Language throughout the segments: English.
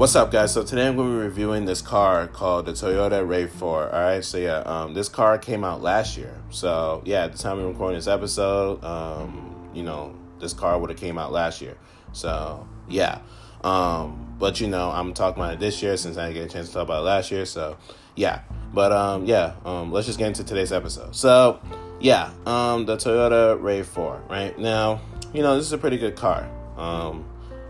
What's up, guys? So today I'm going to be reviewing this car called the Toyota RAV4. All right, so yeah, um, this car came out last year. So yeah, at the time of recording this episode, um, you know, this car would have came out last year. So yeah, um, but you know, I'm talking about it this year since I didn't get a chance to talk about it last year. So yeah, but um, yeah, um, let's just get into today's episode. So yeah, um, the Toyota RAV4. Right now, you know, this is a pretty good car. Um,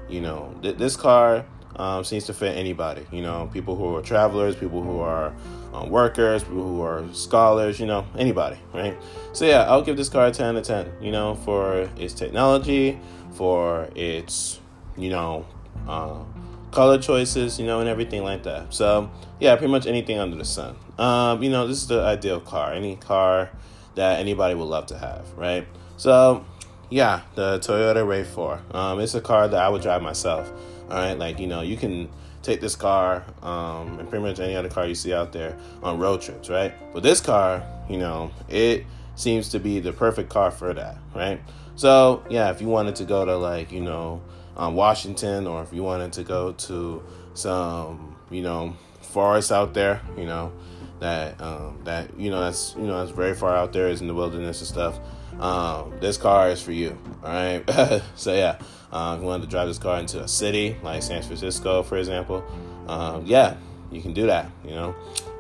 you know, th- this car um, seems to fit anybody. You know, people who are travelers, people who are um, workers, people who are scholars. You know, anybody, right? So yeah, I'll give this car a ten out of ten. You know, for its technology, for its you know uh, color choices, you know, and everything like that. So yeah, pretty much anything under the sun. Um, you know, this is the ideal car. Any car that anybody would love to have, right? So yeah, the Toyota RAV4. Um, it's a car that I would drive myself. All right, like you know, you can take this car um, and pretty much any other car you see out there on road trips, right? But this car, you know, it seems to be the perfect car for that, right? So yeah, if you wanted to go to like you know um, Washington, or if you wanted to go to some you know forest out there, you know that um, that you know that's you know that's very far out there, is in the wilderness and stuff. Um, this car is for you, all right? so yeah. If you wanted to drive this car into a city like San Francisco, for example, um, yeah, you can do that. You know,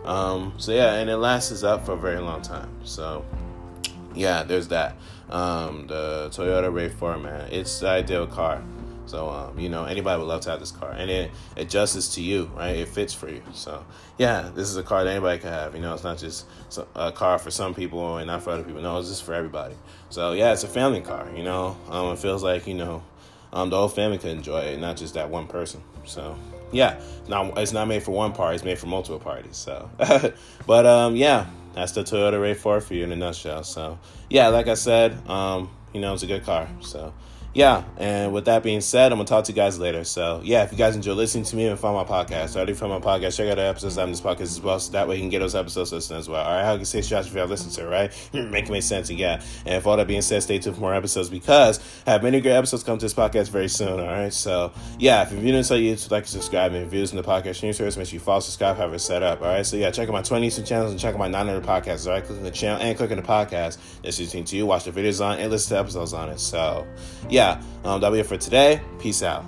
um, so yeah, and it lasts up for a very long time. So yeah, there's that. Um, the Toyota RAV4, man, it's the ideal car. So um, you know, anybody would love to have this car, and it adjusts to you, right? It fits for you. So yeah, this is a car that anybody can have. You know, it's not just a car for some people and not for other people. No, it's just for everybody. So yeah, it's a family car. You know, um, it feels like you know um, the whole family could enjoy it, not just that one person. So yeah, now it's not made for one party; it's made for multiple parties. So, but um, yeah, that's the Toyota RAV4 for you in a nutshell. So yeah, like I said, um, you know, it's a good car. So yeah, and with that being said, I'm gonna talk to you guys later. So yeah, if you guys enjoy listening to me and find my podcast, already found my podcast, check out the episodes on this podcast as well, so that way you can get those episodes listened as well. All right, how can say strategy if you have listened to it, right? Make make sense, and yeah. And if all that being said, stay tuned for more episodes because I have many great episodes come to this podcast very soon. All right, so yeah, if you're new to you like to subscribe and views in the podcast news service, make sure you follow, subscribe, have it set up. All right, so yeah, check out my 20 YouTube channels and check out my 900 podcasts. All right, click on the channel and click on the podcast. That's listening to you, watch the videos on, and listen to episodes on it. So yeah, um, that'll be it for today. Peace out.